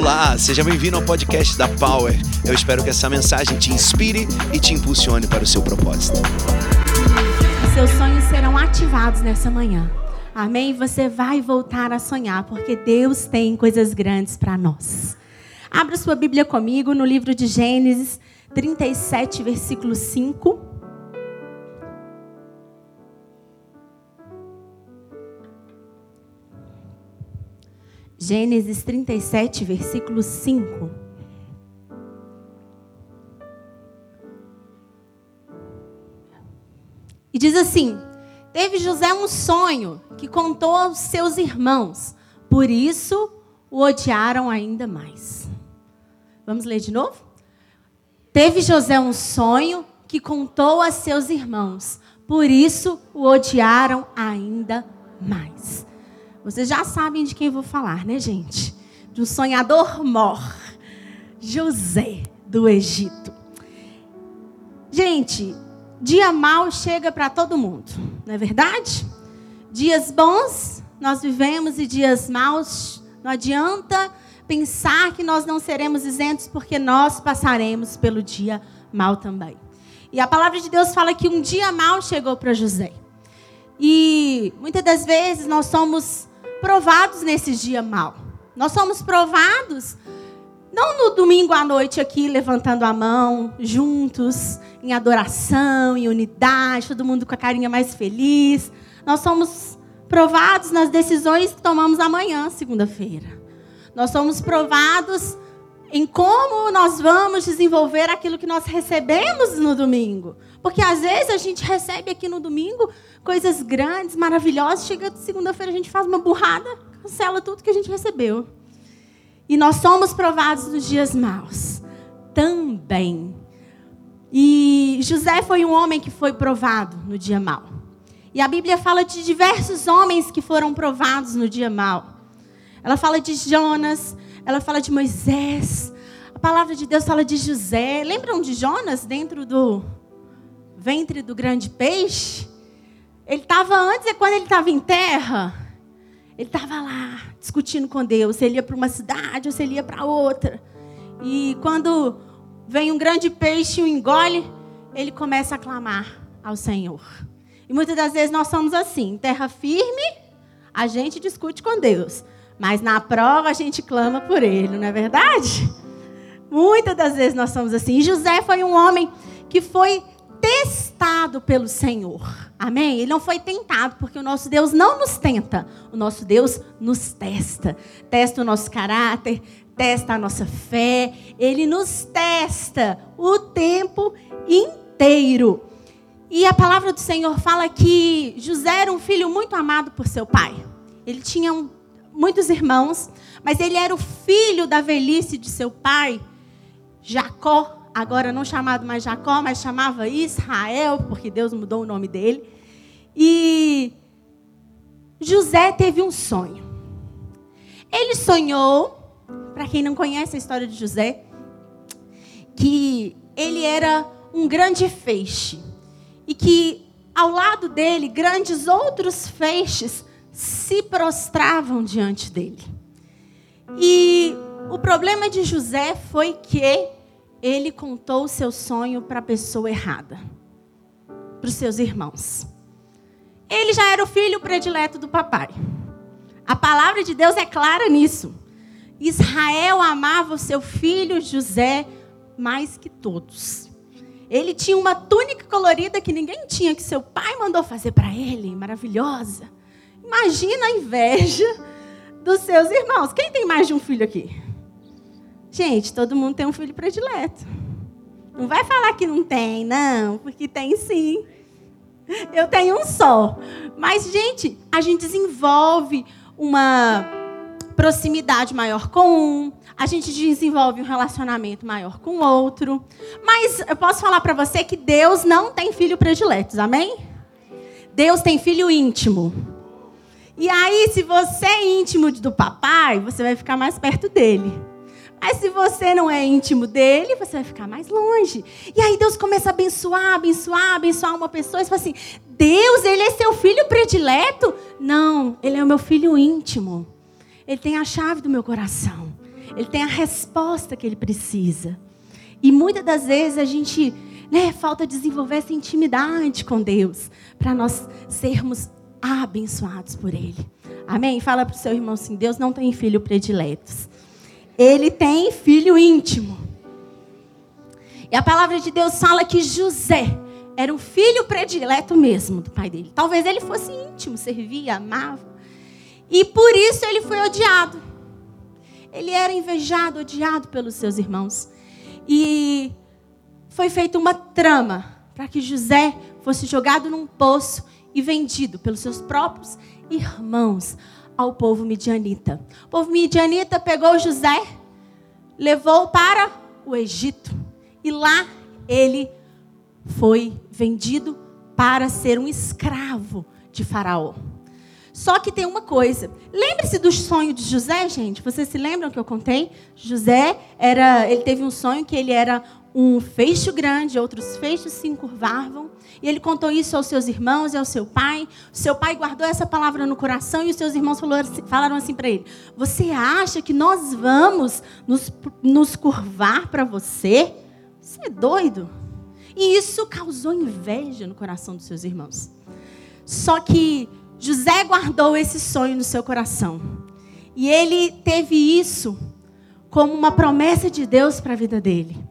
Olá, seja bem-vindo ao podcast da Power. Eu espero que essa mensagem te inspire e te impulsione para o seu propósito. Seus sonhos serão ativados nessa manhã. Amém? Você vai voltar a sonhar, porque Deus tem coisas grandes para nós. Abra sua Bíblia comigo no livro de Gênesis 37, versículo 5. Gênesis 37, versículo 5. E diz assim: Teve José um sonho que contou aos seus irmãos, por isso o odiaram ainda mais. Vamos ler de novo? Teve José um sonho que contou a seus irmãos, por isso o odiaram ainda mais. Vocês já sabem de quem eu vou falar, né, gente? De um sonhador mor, José do Egito. Gente, dia mal chega para todo mundo, não é verdade? Dias bons nós vivemos e dias maus não adianta pensar que nós não seremos isentos porque nós passaremos pelo dia mal também. E a palavra de Deus fala que um dia mal chegou para José. E muitas das vezes nós somos provados nesse dia mal. Nós somos provados não no domingo à noite aqui levantando a mão, juntos, em adoração, em unidade, todo mundo com a carinha mais feliz. Nós somos provados nas decisões que tomamos amanhã, segunda-feira. Nós somos provados em como nós vamos desenvolver aquilo que nós recebemos no domingo. Porque às vezes a gente recebe aqui no domingo coisas grandes, maravilhosas, chega segunda-feira a gente faz uma burrada, cancela tudo que a gente recebeu. E nós somos provados nos dias maus também. E José foi um homem que foi provado no dia mau. E a Bíblia fala de diversos homens que foram provados no dia mau. Ela fala de Jonas, ela fala de Moisés. A palavra de Deus fala de José. Lembram de Jonas dentro do ventre do grande peixe? Ele estava antes, é quando ele estava em terra. Ele estava lá discutindo com Deus se ele ia para uma cidade ou se ele ia para outra. E quando vem um grande peixe e o engole, ele começa a clamar ao Senhor. E muitas das vezes nós somos assim, terra firme, a gente discute com Deus. Mas na prova a gente clama por ele, não é verdade? Muitas das vezes nós somos assim. E José foi um homem que foi testado pelo Senhor. Amém? Ele não foi tentado, porque o nosso Deus não nos tenta. O nosso Deus nos testa. Testa o nosso caráter, testa a nossa fé. Ele nos testa o tempo inteiro. E a palavra do Senhor fala que José era um filho muito amado por seu pai. Ele tinha um muitos irmãos, mas ele era o filho da velhice de seu pai, Jacó, agora não chamado mais Jacó, mas chamava Israel, porque Deus mudou o nome dele. E José teve um sonho. Ele sonhou, para quem não conhece a história de José, que ele era um grande feixe e que ao lado dele grandes outros feixes se prostravam diante dele. E o problema de José foi que ele contou o seu sonho para a pessoa errada, para os seus irmãos. Ele já era o filho predileto do papai. A palavra de Deus é clara nisso. Israel amava o seu filho José mais que todos. Ele tinha uma túnica colorida que ninguém tinha, que seu pai mandou fazer para ele, maravilhosa. Imagina a inveja dos seus irmãos. Quem tem mais de um filho aqui? Gente, todo mundo tem um filho predileto. Não vai falar que não tem, não, porque tem sim. Eu tenho um só. Mas, gente, a gente desenvolve uma proximidade maior com um, a gente desenvolve um relacionamento maior com o outro. Mas eu posso falar para você que Deus não tem filho prediletos, amém? Deus tem filho íntimo. E aí, se você é íntimo do papai, você vai ficar mais perto dele. Mas se você não é íntimo dele, você vai ficar mais longe. E aí Deus começa a abençoar, abençoar, abençoar uma pessoa e fala assim: Deus, ele é seu filho predileto? Não, ele é o meu filho íntimo. Ele tem a chave do meu coração. ele tem a resposta que ele precisa. E muitas das vezes a gente, né, falta desenvolver essa intimidade com Deus para nós sermos abençoados por Ele. Amém? Fala para o seu irmão assim: Deus não tem filho prediletos. Ele tem filho íntimo. E a palavra de Deus fala que José era um filho predileto mesmo do pai dele. Talvez ele fosse íntimo, servia, amava. E por isso ele foi odiado. Ele era invejado, odiado pelos seus irmãos. E foi feita uma trama para que José fosse jogado num poço e vendido pelos seus próprios irmãos ao povo midianita. O povo midianita pegou José, levou para o Egito e lá ele foi vendido para ser um escravo de Faraó. Só que tem uma coisa. Lembre-se do sonho de José, gente. Vocês se lembram que eu contei? José era, ele teve um sonho que ele era um feixe grande, outros feixes se encurvavam. E ele contou isso aos seus irmãos e ao seu pai. O seu pai guardou essa palavra no coração e os seus irmãos falaram assim para ele: Você acha que nós vamos nos, nos curvar para você? Você é doido? E isso causou inveja no coração dos seus irmãos. Só que José guardou esse sonho no seu coração. E ele teve isso como uma promessa de Deus para a vida dele.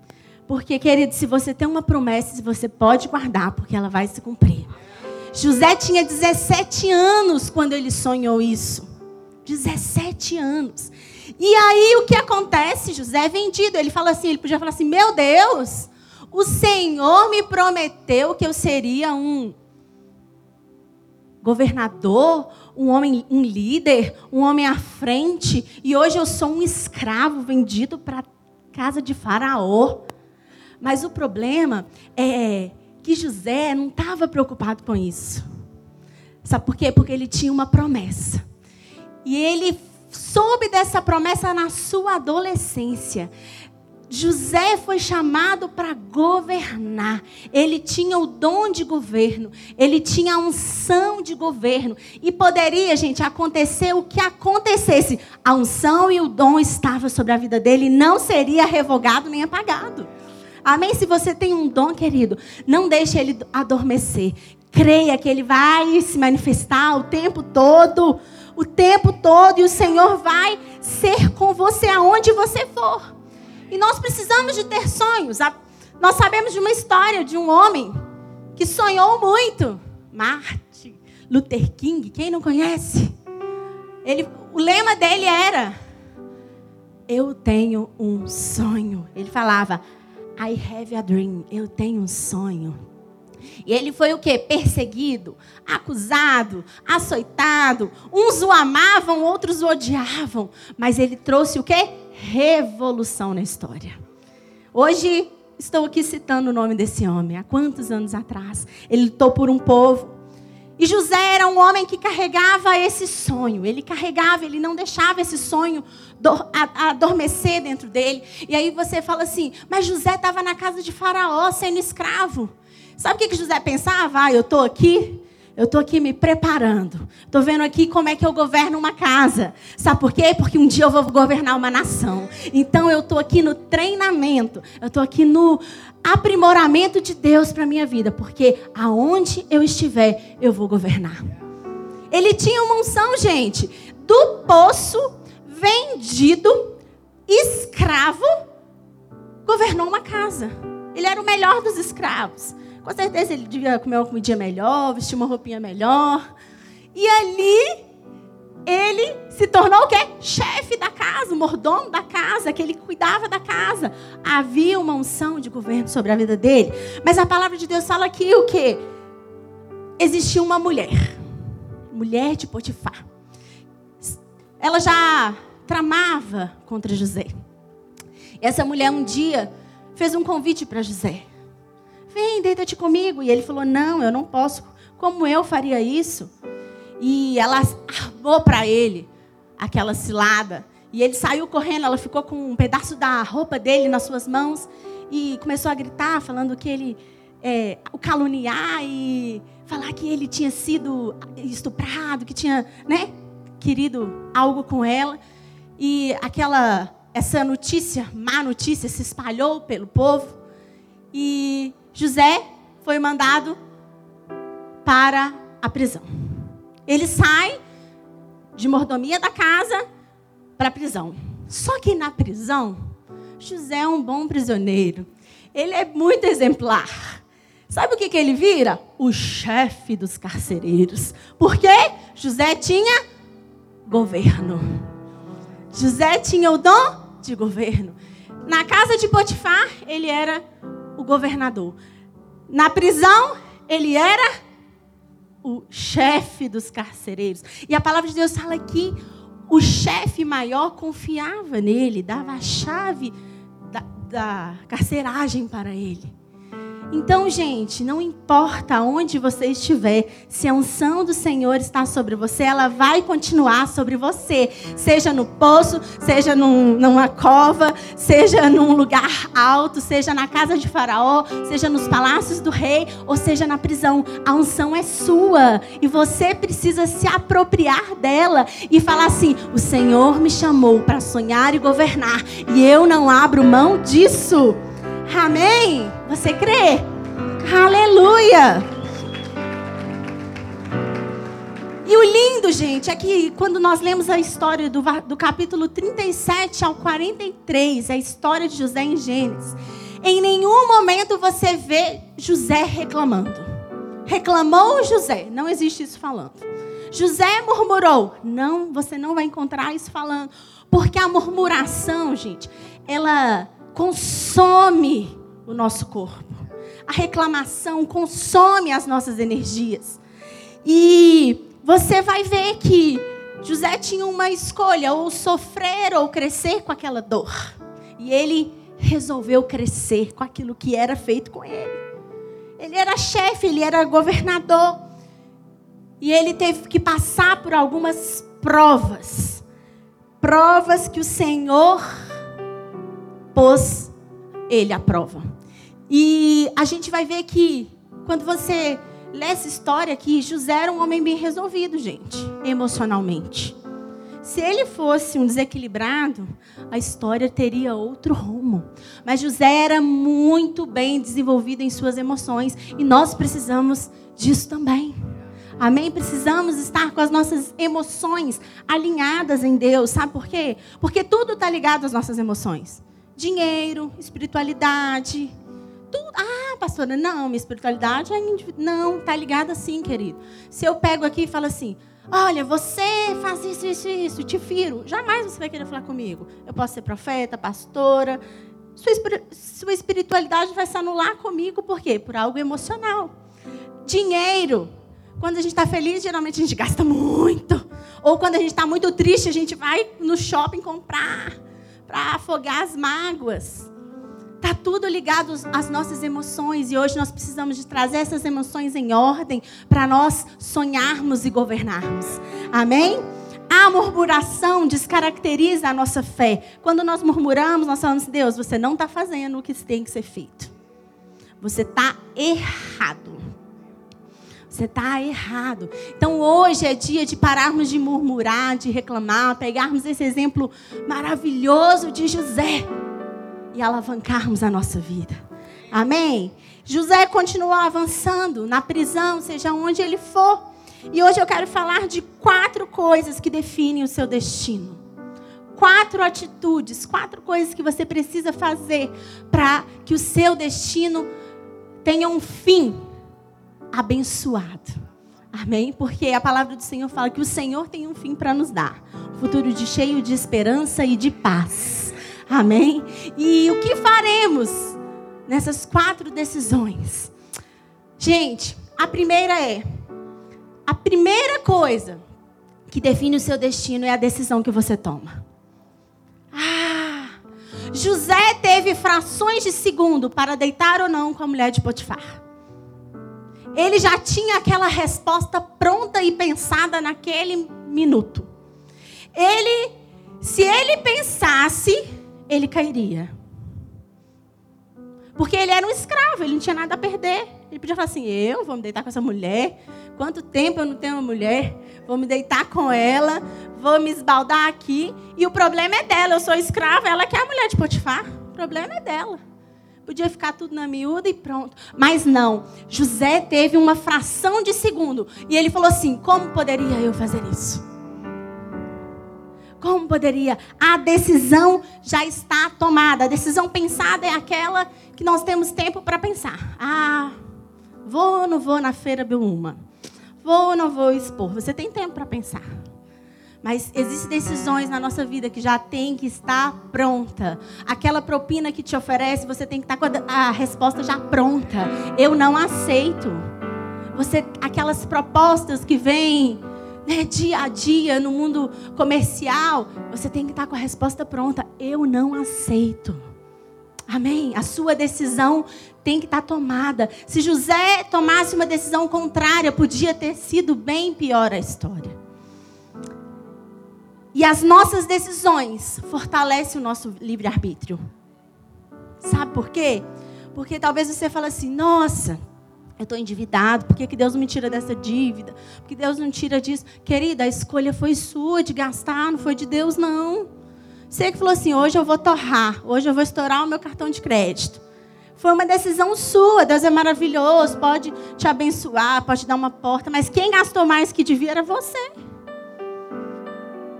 Porque, querido, se você tem uma promessa, você pode guardar, porque ela vai se cumprir. José tinha 17 anos quando ele sonhou isso. 17 anos. E aí o que acontece? José é vendido. Ele fala assim, ele podia falar assim: "Meu Deus, o Senhor me prometeu que eu seria um governador, um homem, um líder, um homem à frente, e hoje eu sou um escravo vendido para casa de Faraó. Mas o problema é que José não estava preocupado com isso. Sabe por quê? Porque ele tinha uma promessa. E ele soube dessa promessa na sua adolescência. José foi chamado para governar. Ele tinha o dom de governo, ele tinha a unção de governo. E poderia, gente, acontecer o que acontecesse. A unção e o dom estavam sobre a vida dele não seria revogado nem apagado. Amém? Se você tem um dom, querido, não deixe ele adormecer. Creia que ele vai se manifestar o tempo todo, o tempo todo, e o Senhor vai ser com você aonde você for. E nós precisamos de ter sonhos. Nós sabemos de uma história de um homem que sonhou muito. Martin Luther King, quem não conhece? Ele, o lema dele era: Eu tenho um sonho. Ele falava: I have a dream. Eu tenho um sonho. E ele foi o que? Perseguido, acusado, açoitado. Uns o amavam, outros o odiavam. Mas ele trouxe o que? revolução na história. Hoje estou aqui citando o nome desse homem. Há quantos anos atrás? Ele lutou por um povo. E José era um homem que carregava esse sonho. Ele carregava, ele não deixava esse sonho adormecer dentro dele. E aí você fala assim: mas José estava na casa de Faraó sendo escravo. Sabe o que José pensava? Ah, eu estou aqui eu estou aqui me preparando. Estou vendo aqui como é que eu governo uma casa. Sabe por quê? Porque um dia eu vou governar uma nação. Então eu estou aqui no treinamento. Eu estou aqui no aprimoramento de Deus para minha vida. Porque aonde eu estiver, eu vou governar. Ele tinha uma unção, gente, do poço vendido, escravo, governou uma casa. Ele era o melhor dos escravos. Com certeza ele devia comer uma comidinha melhor, vestir uma roupinha melhor. E ali ele se tornou o quê? Chefe da casa, mordomo da casa, que ele cuidava da casa. Havia uma unção de governo sobre a vida dele. Mas a palavra de Deus fala aqui o quê? Existia uma mulher, mulher de Potifar. Ela já tramava contra José. Essa mulher um dia fez um convite para José. Vem, deita-te comigo. E ele falou: Não, eu não posso. Como eu faria isso? E ela armou para ele aquela cilada. E ele saiu correndo, ela ficou com um pedaço da roupa dele nas suas mãos e começou a gritar, falando que ele é, o caluniar e falar que ele tinha sido estuprado, que tinha, né, querido algo com ela. E aquela essa notícia, má notícia, se espalhou pelo povo e José foi mandado para a prisão. Ele sai de mordomia da casa para a prisão. Só que na prisão, José é um bom prisioneiro. Ele é muito exemplar. Sabe o que, que ele vira? O chefe dos carcereiros. Por quê? José tinha governo. José tinha o dom de governo. Na casa de Potifar, ele era o governador. Na prisão, ele era o chefe dos carcereiros. E a palavra de Deus fala que o chefe maior confiava nele, dava a chave da, da carceragem para ele. Então, gente, não importa onde você estiver, se a unção do Senhor está sobre você, ela vai continuar sobre você. Seja no poço, seja num, numa cova, seja num lugar alto, seja na casa de Faraó, seja nos palácios do rei, ou seja na prisão. A unção é sua e você precisa se apropriar dela e falar assim: o Senhor me chamou para sonhar e governar e eu não abro mão disso. Amém? Você crê? Aleluia! E o lindo, gente, é que quando nós lemos a história do, do capítulo 37 ao 43, a história de José em Gênesis, em nenhum momento você vê José reclamando. Reclamou José, não existe isso falando. José murmurou, não, você não vai encontrar isso falando, porque a murmuração, gente, ela consome o nosso corpo. A reclamação consome as nossas energias. E você vai ver que José tinha uma escolha, ou sofrer ou crescer com aquela dor. E ele resolveu crescer com aquilo que era feito com ele. Ele era chefe, ele era governador. E ele teve que passar por algumas provas. Provas que o Senhor pôs ele à prova. E a gente vai ver que, quando você lê essa história aqui, José era um homem bem resolvido, gente, emocionalmente. Se ele fosse um desequilibrado, a história teria outro rumo. Mas José era muito bem desenvolvido em suas emoções e nós precisamos disso também. Amém? Precisamos estar com as nossas emoções alinhadas em Deus. Sabe por quê? Porque tudo está ligado às nossas emoções dinheiro, espiritualidade. Tudo. Ah, pastora, não, minha espiritualidade é Não, tá ligada assim, querido. Se eu pego aqui e falo assim, olha, você faz isso, isso, isso, te firo, jamais você vai querer falar comigo. Eu posso ser profeta, pastora. Sua, sua espiritualidade vai se anular comigo, por quê? Por algo emocional. Dinheiro. Quando a gente está feliz, geralmente a gente gasta muito. Ou quando a gente está muito triste, a gente vai no shopping comprar para afogar as mágoas. Tá tudo ligado às nossas emoções e hoje nós precisamos de trazer essas emoções em ordem para nós sonharmos e governarmos. Amém? A murmuração descaracteriza a nossa fé. Quando nós murmuramos, nós falamos: Deus, você não está fazendo o que tem que ser feito. Você está errado. Você está errado. Então hoje é dia de pararmos de murmurar, de reclamar, pegarmos esse exemplo maravilhoso de José e alavancarmos a nossa vida. Amém? José continuou avançando na prisão, seja onde ele for. E hoje eu quero falar de quatro coisas que definem o seu destino. Quatro atitudes, quatro coisas que você precisa fazer para que o seu destino tenha um fim abençoado. Amém? Porque a palavra do Senhor fala que o Senhor tem um fim para nos dar. Um futuro de cheio de esperança e de paz. Amém? E o que faremos nessas quatro decisões? Gente, a primeira é: a primeira coisa que define o seu destino é a decisão que você toma. Ah, José teve frações de segundo para deitar ou não com a mulher de Potifar ele já tinha aquela resposta pronta e pensada naquele minuto. Ele, se ele pensasse, ele cairia. Porque ele era um escravo, ele não tinha nada a perder. Ele podia falar assim: eu vou me deitar com essa mulher. Quanto tempo eu não tenho uma mulher? Vou me deitar com ela. vou me esbaldar aqui. E o problema é dela. Eu sou escrava, ela que é a mulher de Potifar. O problema é dela. Podia ficar tudo na miúda e pronto. Mas não. José teve uma fração de segundo. E ele falou assim: como poderia eu fazer isso? Como poderia? A decisão já está tomada. A decisão pensada é aquela que nós temos tempo para pensar. Ah, vou ou não vou na feira Beluma? Vou ou não vou expor? Você tem tempo para pensar. Mas existem decisões na nossa vida que já tem que estar pronta. Aquela propina que te oferece, você tem que estar com a resposta já pronta. Eu não aceito. Você, aquelas propostas que vêm né, dia a dia no mundo comercial, você tem que estar com a resposta pronta. Eu não aceito. Amém? A sua decisão tem que estar tomada. Se José tomasse uma decisão contrária, podia ter sido bem pior a história. E as nossas decisões fortalecem o nosso livre-arbítrio. Sabe por quê? Porque talvez você fale assim: nossa, eu estou endividado, por que, que Deus não me tira dessa dívida? Por que Deus não tira disso? Querida, a escolha foi sua de gastar, não foi de Deus, não. Você que falou assim: hoje eu vou torrar, hoje eu vou estourar o meu cartão de crédito. Foi uma decisão sua. Deus é maravilhoso, pode te abençoar, pode te dar uma porta, mas quem gastou mais que devia era você.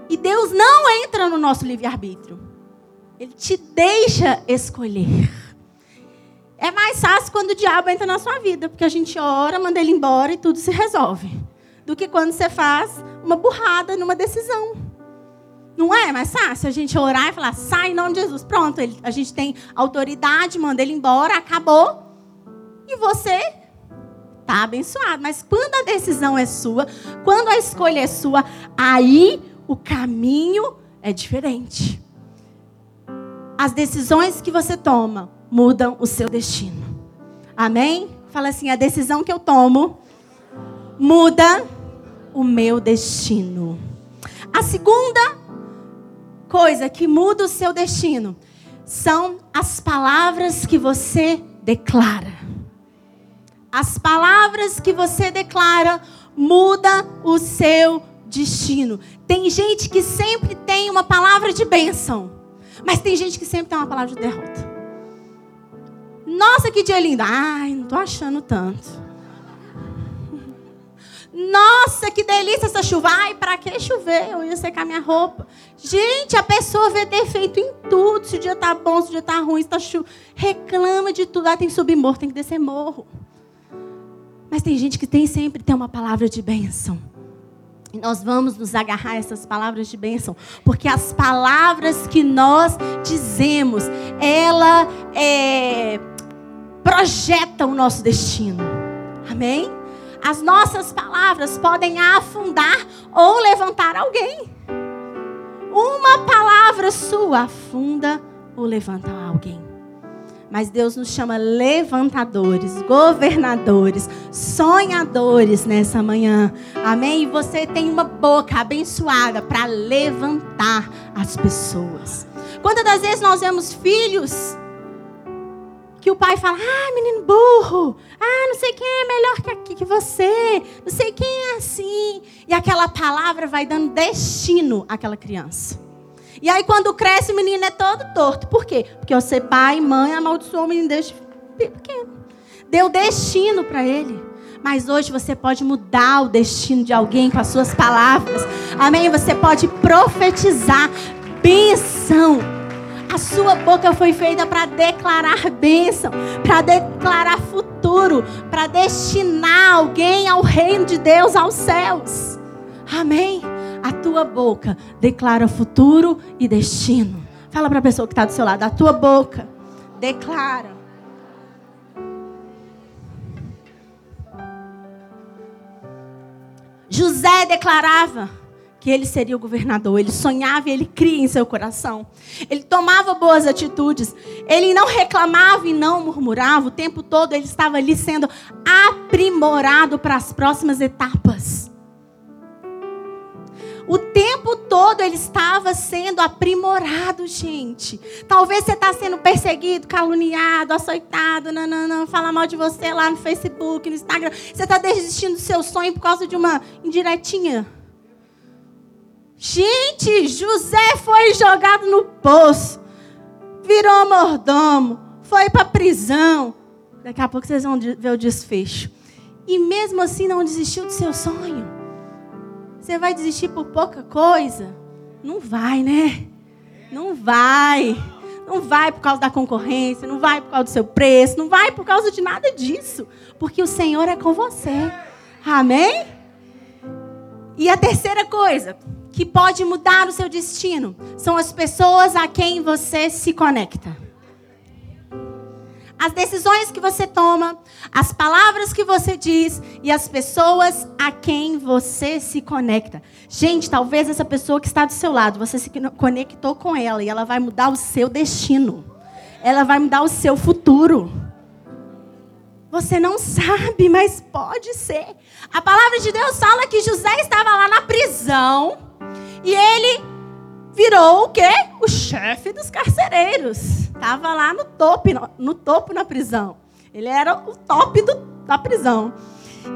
E Deus não entra no nosso livre-arbítrio. Ele te deixa escolher. É mais fácil quando o diabo entra na sua vida, porque a gente ora, manda ele embora e tudo se resolve. Do que quando você faz uma burrada numa decisão. Não é mais fácil a gente orar e falar, sai em nome de Jesus. Pronto, ele, a gente tem autoridade, manda ele embora, acabou. E você está abençoado. Mas quando a decisão é sua, quando a escolha é sua, aí o caminho é diferente. As decisões que você toma mudam o seu destino. Amém? Fala assim: a decisão que eu tomo muda o meu destino. A segunda coisa que muda o seu destino são as palavras que você declara. As palavras que você declara muda o seu destino. Tem gente que sempre tem uma palavra de bênção, mas tem gente que sempre tem uma palavra de derrota. Nossa, que dia lindo. Ai, não tô achando tanto. Nossa, que delícia essa chuva. Ai, para que chover? Eu ia secar minha roupa. Gente, a pessoa vê defeito em tudo. Se o dia tá bom, se o dia tá ruim, se tá chuva. Reclama de tudo. Ah, tem que subir morro, tem que descer morro. Mas tem gente que tem sempre tem uma palavra de bênção. Nós vamos nos agarrar a essas palavras de bênção, porque as palavras que nós dizemos, ela é, projeta o nosso destino. Amém? As nossas palavras podem afundar ou levantar alguém. Uma palavra sua afunda ou levanta alguém. Mas Deus nos chama levantadores, governadores, sonhadores nessa manhã. Amém? E você tem uma boca abençoada para levantar as pessoas. Quantas das vezes nós vemos filhos que o pai fala: ah, menino burro, ah, não sei quem é melhor que, que você, não sei quem é assim. E aquela palavra vai dando destino àquela criança. E aí, quando cresce, o menino é todo torto. Por quê? Porque você, pai e mãe, amaldiçoou o menino desde pequeno. Deu destino para ele. Mas hoje você pode mudar o destino de alguém com as suas palavras. Amém? Você pode profetizar benção a sua boca foi feita para declarar bênção, para declarar futuro, para destinar alguém ao reino de Deus, aos céus. Amém? A tua boca declara futuro e destino. Fala para a pessoa que está do seu lado, a tua boca declara. José declarava que ele seria o governador. Ele sonhava e ele cria em seu coração. Ele tomava boas atitudes. Ele não reclamava e não murmurava. O tempo todo ele estava ali sendo aprimorado para as próximas etapas. Todo ele estava sendo aprimorado, gente. Talvez você está sendo perseguido, caluniado, açoitado, não, fala mal de você lá no Facebook, no Instagram. Você está desistindo do seu sonho por causa de uma indiretinha Gente, José foi jogado no poço, virou mordomo, foi para prisão. Daqui a pouco vocês vão ver o desfecho. E mesmo assim não desistiu do seu sonho. Você vai desistir por pouca coisa? Não vai, né? Não vai. Não vai por causa da concorrência, não vai por causa do seu preço, não vai por causa de nada disso. Porque o Senhor é com você. Amém? E a terceira coisa que pode mudar o seu destino são as pessoas a quem você se conecta. As decisões que você toma, as palavras que você diz e as pessoas a quem você se conecta. Gente, talvez essa pessoa que está do seu lado, você se conectou com ela e ela vai mudar o seu destino. Ela vai mudar o seu futuro. Você não sabe, mas pode ser. A palavra de Deus fala que José estava lá na prisão e ele virou o quê? O chefe dos carcereiros. Estava lá no topo, no topo na prisão. Ele era o top do, da prisão.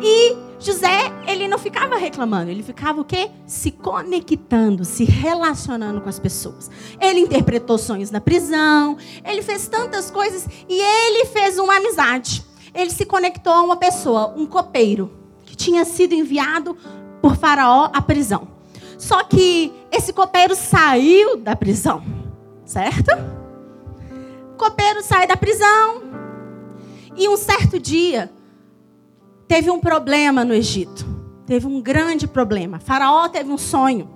E José, ele não ficava reclamando, ele ficava o quê? Se conectando, se relacionando com as pessoas. Ele interpretou sonhos na prisão, ele fez tantas coisas e ele fez uma amizade. Ele se conectou a uma pessoa, um copeiro, que tinha sido enviado por Faraó à prisão. Só que esse copeiro saiu da prisão, certo? O copeiro sai da prisão e um certo dia teve um problema no Egito. Teve um grande problema. Faraó teve um sonho.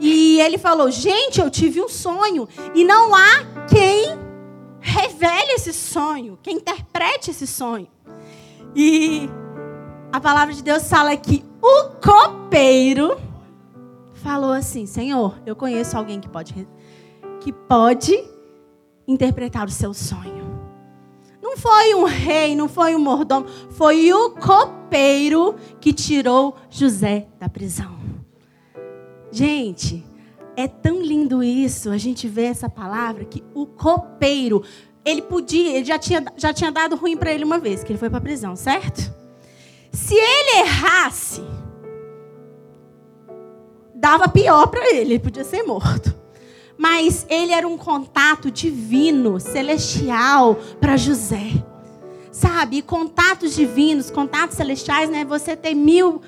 E ele falou: Gente, eu tive um sonho. E não há quem revele esse sonho, quem interprete esse sonho. E a palavra de Deus fala que o copeiro falou assim: Senhor, eu conheço alguém que pode, que pode interpretar o seu sonho. Não foi um rei, não foi um mordomo, foi o copeiro que tirou José da prisão. Gente, é tão lindo isso, a gente vê essa palavra que o copeiro, ele podia, ele já tinha, já tinha dado ruim para ele uma vez, que ele foi para a prisão, certo? Se ele errasse, dava pior para ele, ele podia ser morto. Mas ele era um contato divino, celestial para José. Sabe, contatos divinos, contatos celestiais, não é você ter mil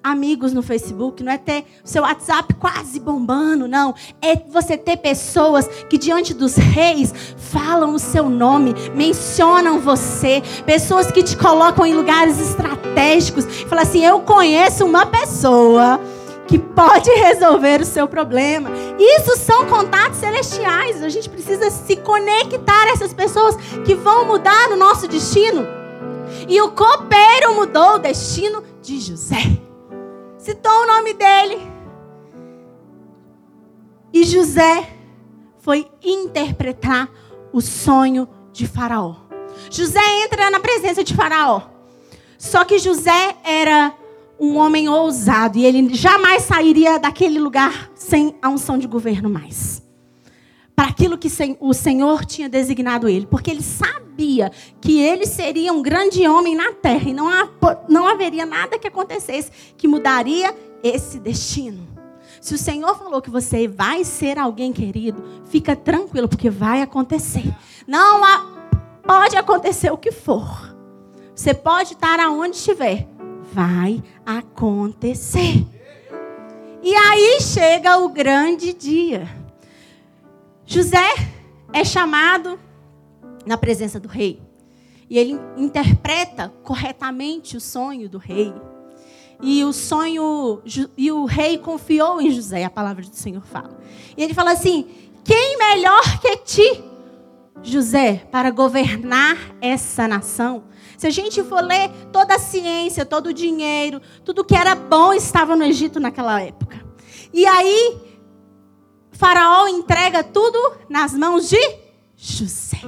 amigos no Facebook, não é ter o seu WhatsApp quase bombando, não. É você ter pessoas que diante dos reis falam o seu nome, mencionam você, pessoas que te colocam em lugares estratégicos, falam assim: "Eu conheço uma pessoa que pode resolver o seu problema. Isso são contatos celestiais. A gente precisa se conectar a essas pessoas que vão mudar o nosso destino. E o copeiro mudou o destino de José. Citou o nome dele. E José foi interpretar o sonho de Faraó. José entra na presença de Faraó. Só que José era um homem ousado e ele jamais sairia daquele lugar sem a unção de governo mais. Para aquilo que o Senhor tinha designado ele, porque ele sabia que ele seria um grande homem na terra e não, não haveria nada que acontecesse que mudaria esse destino. Se o Senhor falou que você vai ser alguém querido, fica tranquilo, porque vai acontecer. Não há, pode acontecer o que for. Você pode estar aonde estiver, vai acontecer. E aí chega o grande dia. José é chamado na presença do rei. E ele interpreta corretamente o sonho do rei. E o sonho, e o rei confiou em José, a palavra do Senhor fala. E ele fala assim: quem melhor que ti, José, para governar essa nação? Se a gente for ler toda a ciência, todo o dinheiro, tudo que era bom estava no Egito naquela época. E aí, Faraó entrega tudo nas mãos de José.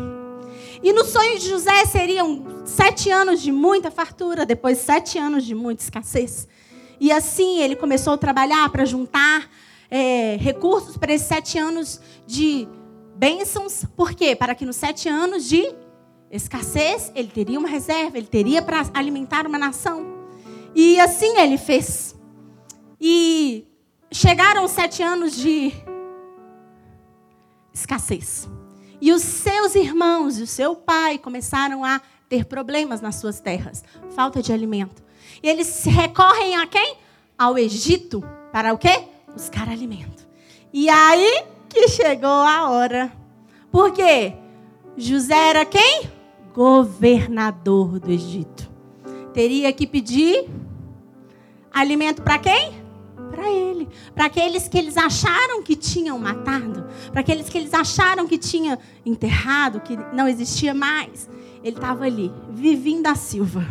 E no sonho de José seriam sete anos de muita fartura, depois sete anos de muita escassez. E assim ele começou a trabalhar para juntar é, recursos para esses sete anos de bênçãos. Por quê? Para que nos sete anos de escassez, ele teria uma reserva, ele teria para alimentar uma nação. E assim ele fez. E chegaram sete anos de escassez. E os seus irmãos e o seu pai começaram a ter problemas nas suas terras, falta de alimento. E eles recorrem a quem? Ao Egito para o quê? Buscar alimento. E aí que chegou a hora. Por quê? José era quem? Governador do Egito. Teria que pedir alimento para quem? Para ele. Para aqueles que eles acharam que tinham matado. Para aqueles que eles acharam que tinham enterrado, que não existia mais. Ele estava ali, vivinho da Silva.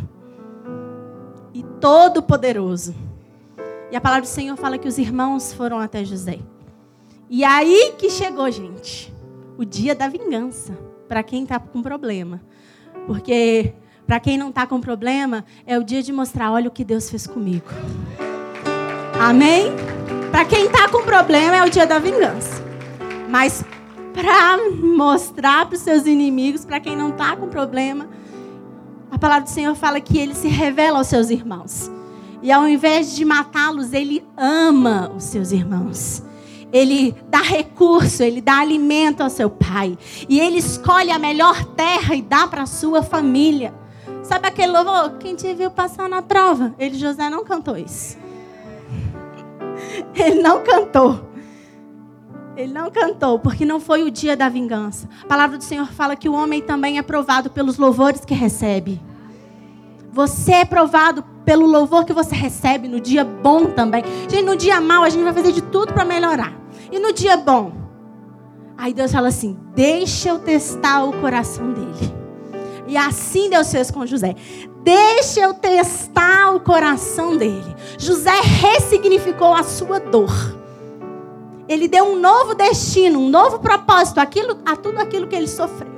E todo poderoso. E a palavra do Senhor fala que os irmãos foram até José. E aí que chegou, gente, o dia da vingança para quem está com problema. Porque para quem não está com problema, é o dia de mostrar, olha o que Deus fez comigo. Amém? Para quem está com problema, é o dia da vingança. Mas para mostrar para os seus inimigos, para quem não está com problema, a palavra do Senhor fala que ele se revela aos seus irmãos. E ao invés de matá-los, ele ama os seus irmãos. Ele dá recurso, ele dá alimento ao seu pai. E ele escolhe a melhor terra e dá para a sua família. Sabe aquele louvor? Quem te viu passar na prova? Ele, José, não cantou isso. Ele não cantou. Ele não cantou, porque não foi o dia da vingança. A palavra do Senhor fala que o homem também é provado pelos louvores que recebe. Você é provado pelo louvor que você recebe no dia bom também. Gente, no dia mal a gente vai fazer de tudo para melhorar. E no dia bom? Aí Deus fala assim: deixa eu testar o coração dele. E assim Deus fez com José. Deixa eu testar o coração dele. José ressignificou a sua dor. Ele deu um novo destino, um novo propósito aquilo, a tudo aquilo que ele sofreu.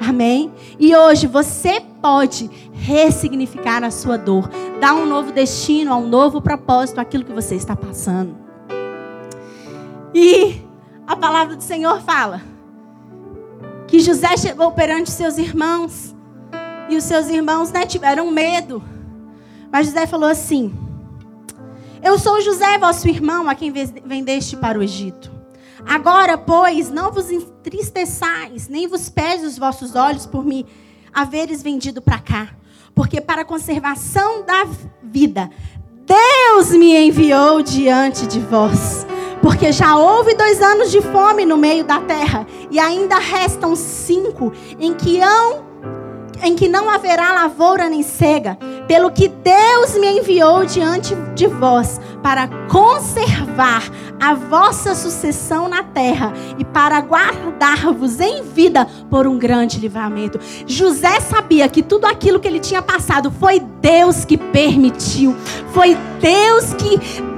Amém? E hoje você pode ressignificar a sua dor, dar um novo destino, um novo propósito àquilo que você está passando. E a palavra do Senhor fala que José chegou perante seus irmãos e os seus irmãos né, tiveram medo. Mas José falou assim: Eu sou José, vosso irmão, a quem vendeste para o Egito. Agora, pois, não vos entristeçais, nem vos pese os vossos olhos por me haveres vendido para cá. Porque para a conservação da vida, Deus me enviou diante de vós. Porque já houve dois anos de fome no meio da terra, e ainda restam cinco em que hão em que não haverá lavoura nem cega, pelo que Deus me enviou diante de vós para conservar a vossa sucessão na terra e para guardar-vos em vida por um grande livramento. José sabia que tudo aquilo que ele tinha passado foi Deus que permitiu, foi Deus que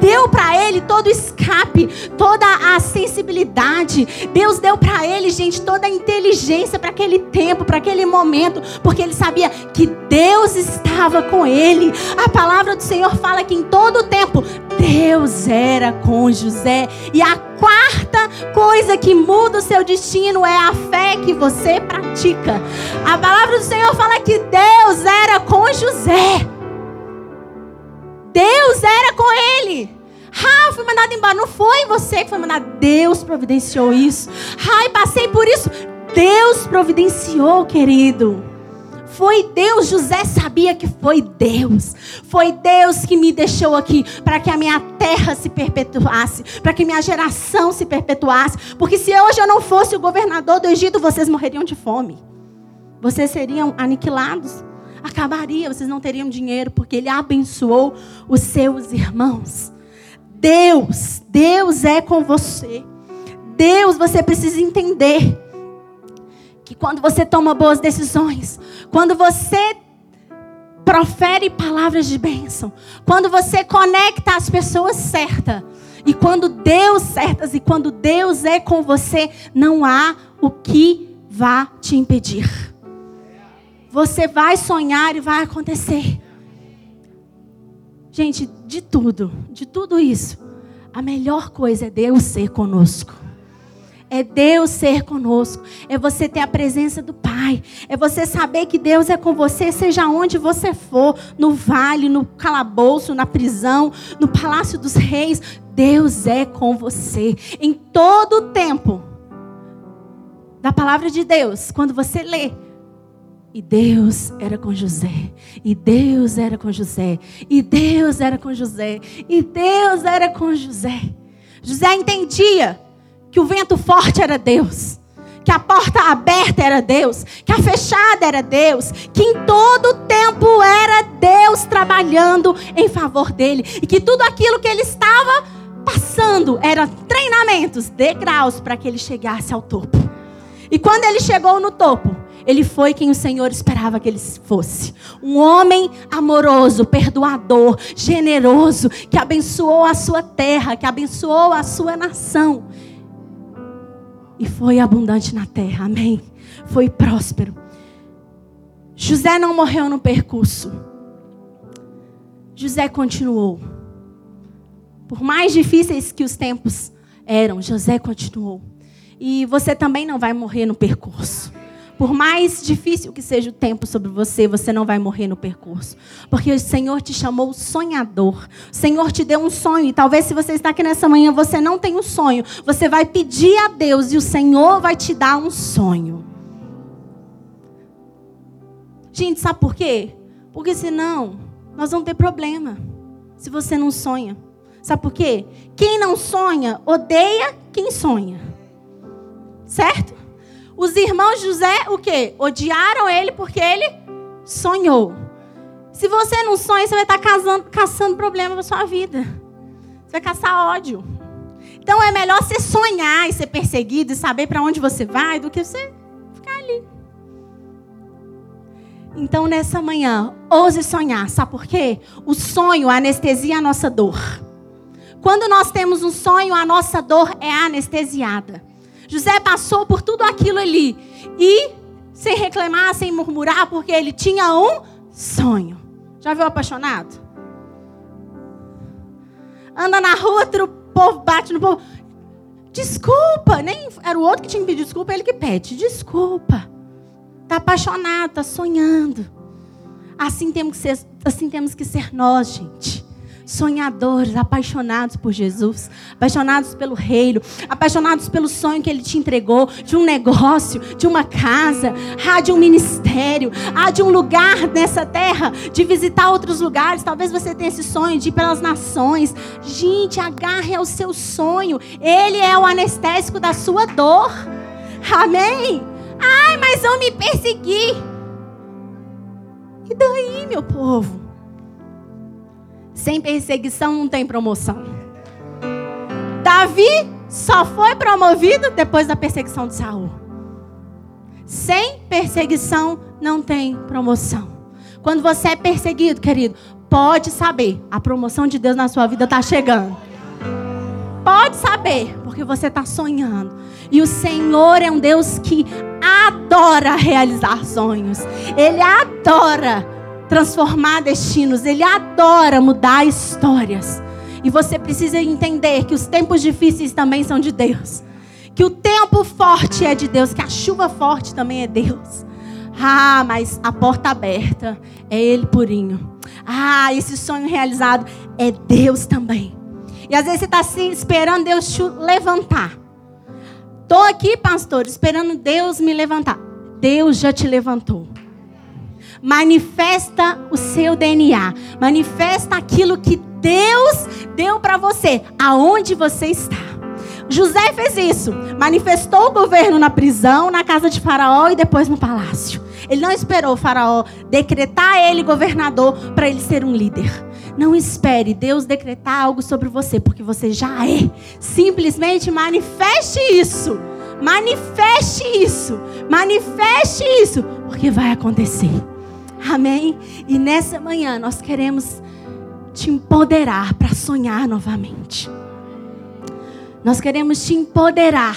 deu para ele todo o escape, toda a sensibilidade. Deus deu para ele, gente, toda a inteligência para aquele tempo, para aquele momento, porque ele sabia que Deus estava com ele. A palavra do Senhor fala que em todo o tempo Deus era com José. E a quarta coisa que muda o seu destino é a fé que você pratica. A palavra do Senhor fala que Deus era com José. Fui mandado embora. Não foi você que foi mandado. Deus providenciou isso. Ai, passei por isso. Deus providenciou, querido. Foi Deus, José sabia que foi Deus. Foi Deus que me deixou aqui para que a minha terra se perpetuasse, para que minha geração se perpetuasse. Porque se hoje eu não fosse o governador do Egito, vocês morreriam de fome. Vocês seriam aniquilados acabaria, vocês não teriam dinheiro, porque Ele abençoou os seus irmãos. Deus, Deus é com você. Deus, você precisa entender que quando você toma boas decisões, quando você profere palavras de bênção, quando você conecta as pessoas certas, e quando Deus certas e quando Deus é com você, não há o que vá te impedir. Você vai sonhar e vai acontecer. Gente, de tudo, de tudo isso, a melhor coisa é Deus ser conosco. é Deus ser conosco, é você ter a presença do Pai, é você saber que Deus é com você, seja onde você for, no vale, no calabouço, na prisão, no palácio dos reis, Deus é com você em todo o tempo. Da palavra de Deus, quando você lê, e Deus era com José. E Deus era com José. E Deus era com José. E Deus era com José. José entendia que o vento forte era Deus. Que a porta aberta era Deus, que a fechada era Deus, que em todo tempo era Deus trabalhando em favor dele, e que tudo aquilo que ele estava passando era treinamentos, degraus para que ele chegasse ao topo. E quando ele chegou no topo, ele foi quem o Senhor esperava que ele fosse. Um homem amoroso, perdoador, generoso, que abençoou a sua terra, que abençoou a sua nação. E foi abundante na terra, amém. Foi próspero. José não morreu no percurso. José continuou. Por mais difíceis que os tempos eram, José continuou. E você também não vai morrer no percurso. Por mais difícil que seja o tempo sobre você, você não vai morrer no percurso. Porque o Senhor te chamou sonhador. O Senhor te deu um sonho. E talvez se você está aqui nessa manhã, você não tem um sonho. Você vai pedir a Deus e o Senhor vai te dar um sonho. Gente, sabe por quê? Porque senão nós vamos ter problema. Se você não sonha. Sabe por quê? Quem não sonha odeia quem sonha. Certo? Os irmãos José, o quê? Odiaram ele porque ele sonhou. Se você não sonha, você vai estar casando, caçando problema na sua vida. Você vai caçar ódio. Então é melhor você sonhar e ser perseguido e saber para onde você vai do que você ficar ali. Então nessa manhã, ouse sonhar. Sabe por quê? O sonho anestesia a nossa dor. Quando nós temos um sonho, a nossa dor é anestesiada. José passou por tudo aquilo ali. E sem reclamar, sem murmurar, porque ele tinha um sonho. Já viu apaixonado? Anda na rua, o povo bate no povo. Desculpa, nem era o outro que tinha que pedir desculpa, ele que pede. Desculpa. Tá apaixonado, tá sonhando. Assim temos que ser, assim temos que ser nós, gente sonhadores, apaixonados por Jesus, apaixonados pelo reino, apaixonados pelo sonho que ele te entregou, de um negócio, de uma casa, ah, de um ministério, ah, de um lugar nessa terra, de visitar outros lugares. Talvez você tenha esse sonho de ir pelas nações. Gente, agarre ao seu sonho. Ele é o anestésico da sua dor. Amém? Ai, mas vão me perseguir. E daí, meu povo? Sem perseguição não tem promoção. Davi só foi promovido depois da perseguição de Saul. Sem perseguição não tem promoção. Quando você é perseguido, querido, pode saber, a promoção de Deus na sua vida está chegando. Pode saber, porque você está sonhando. E o Senhor é um Deus que adora realizar sonhos. Ele adora transformar destinos, ele adora mudar histórias. E você precisa entender que os tempos difíceis também são de Deus. Que o tempo forte é de Deus, que a chuva forte também é Deus. Ah, mas a porta aberta é Ele purinho. Ah, esse sonho realizado é Deus também. E às vezes você está assim, esperando Deus te levantar. Estou aqui, pastor, esperando Deus me levantar. Deus já te levantou manifesta o seu DNA, manifesta aquilo que Deus deu para você, aonde você está. José fez isso, manifestou o governo na prisão, na casa de Faraó e depois no palácio. Ele não esperou o Faraó decretar ele governador para ele ser um líder. Não espere Deus decretar algo sobre você, porque você já é. Simplesmente manifeste isso. Manifeste isso. Manifeste isso, porque vai acontecer. Amém? E nessa manhã nós queremos te empoderar para sonhar novamente. Nós queremos te empoderar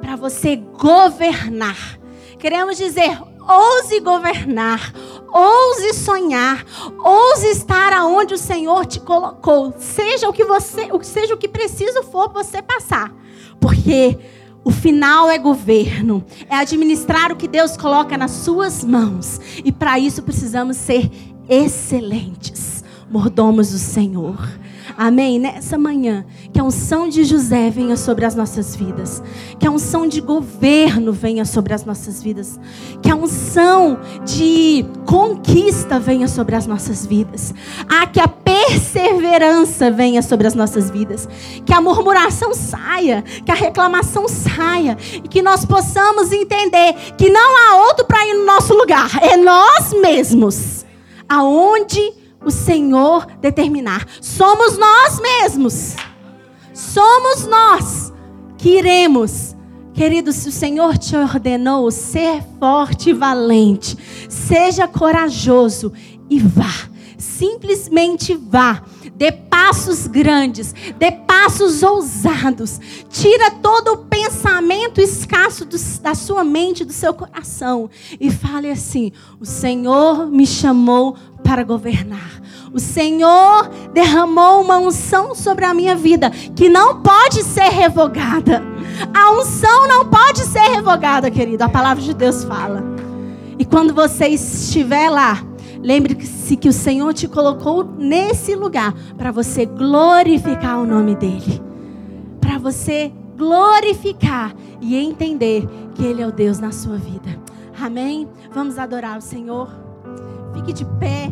para você governar. Queremos dizer, ouse governar, ouse sonhar, ouse estar aonde o Senhor te colocou, seja o que você, seja o que preciso for você passar, porque O final é governo, é administrar o que Deus coloca nas suas mãos. E para isso precisamos ser excelentes, mordomos do Senhor. Amém? Nessa manhã, que a unção de José venha sobre as nossas vidas. Que a unção de governo venha sobre as nossas vidas. Que a unção de conquista venha sobre as nossas vidas. Ah, que a perseverança venha sobre as nossas vidas. Que a murmuração saia. Que a reclamação saia. E que nós possamos entender que não há outro para ir no nosso lugar. É nós mesmos. Aonde o Senhor determinar. Somos nós mesmos. Somos nós que iremos. Querido, se o Senhor te ordenou ser forte e valente, seja corajoso e vá. Simplesmente vá. Dê passos grandes, dê passos ousados. Tira todo o pensamento escasso do, da sua mente, do seu coração. E fale assim: O Senhor me chamou para governar. O Senhor derramou uma unção sobre a minha vida que não pode ser revogada. A unção não pode ser revogada, querido. A palavra de Deus fala. E quando você estiver lá, lembre-se que o Senhor te colocou nesse lugar para você glorificar o nome dEle. Para você glorificar e entender que Ele é o Deus na sua vida. Amém? Vamos adorar o Senhor. Fique de pé.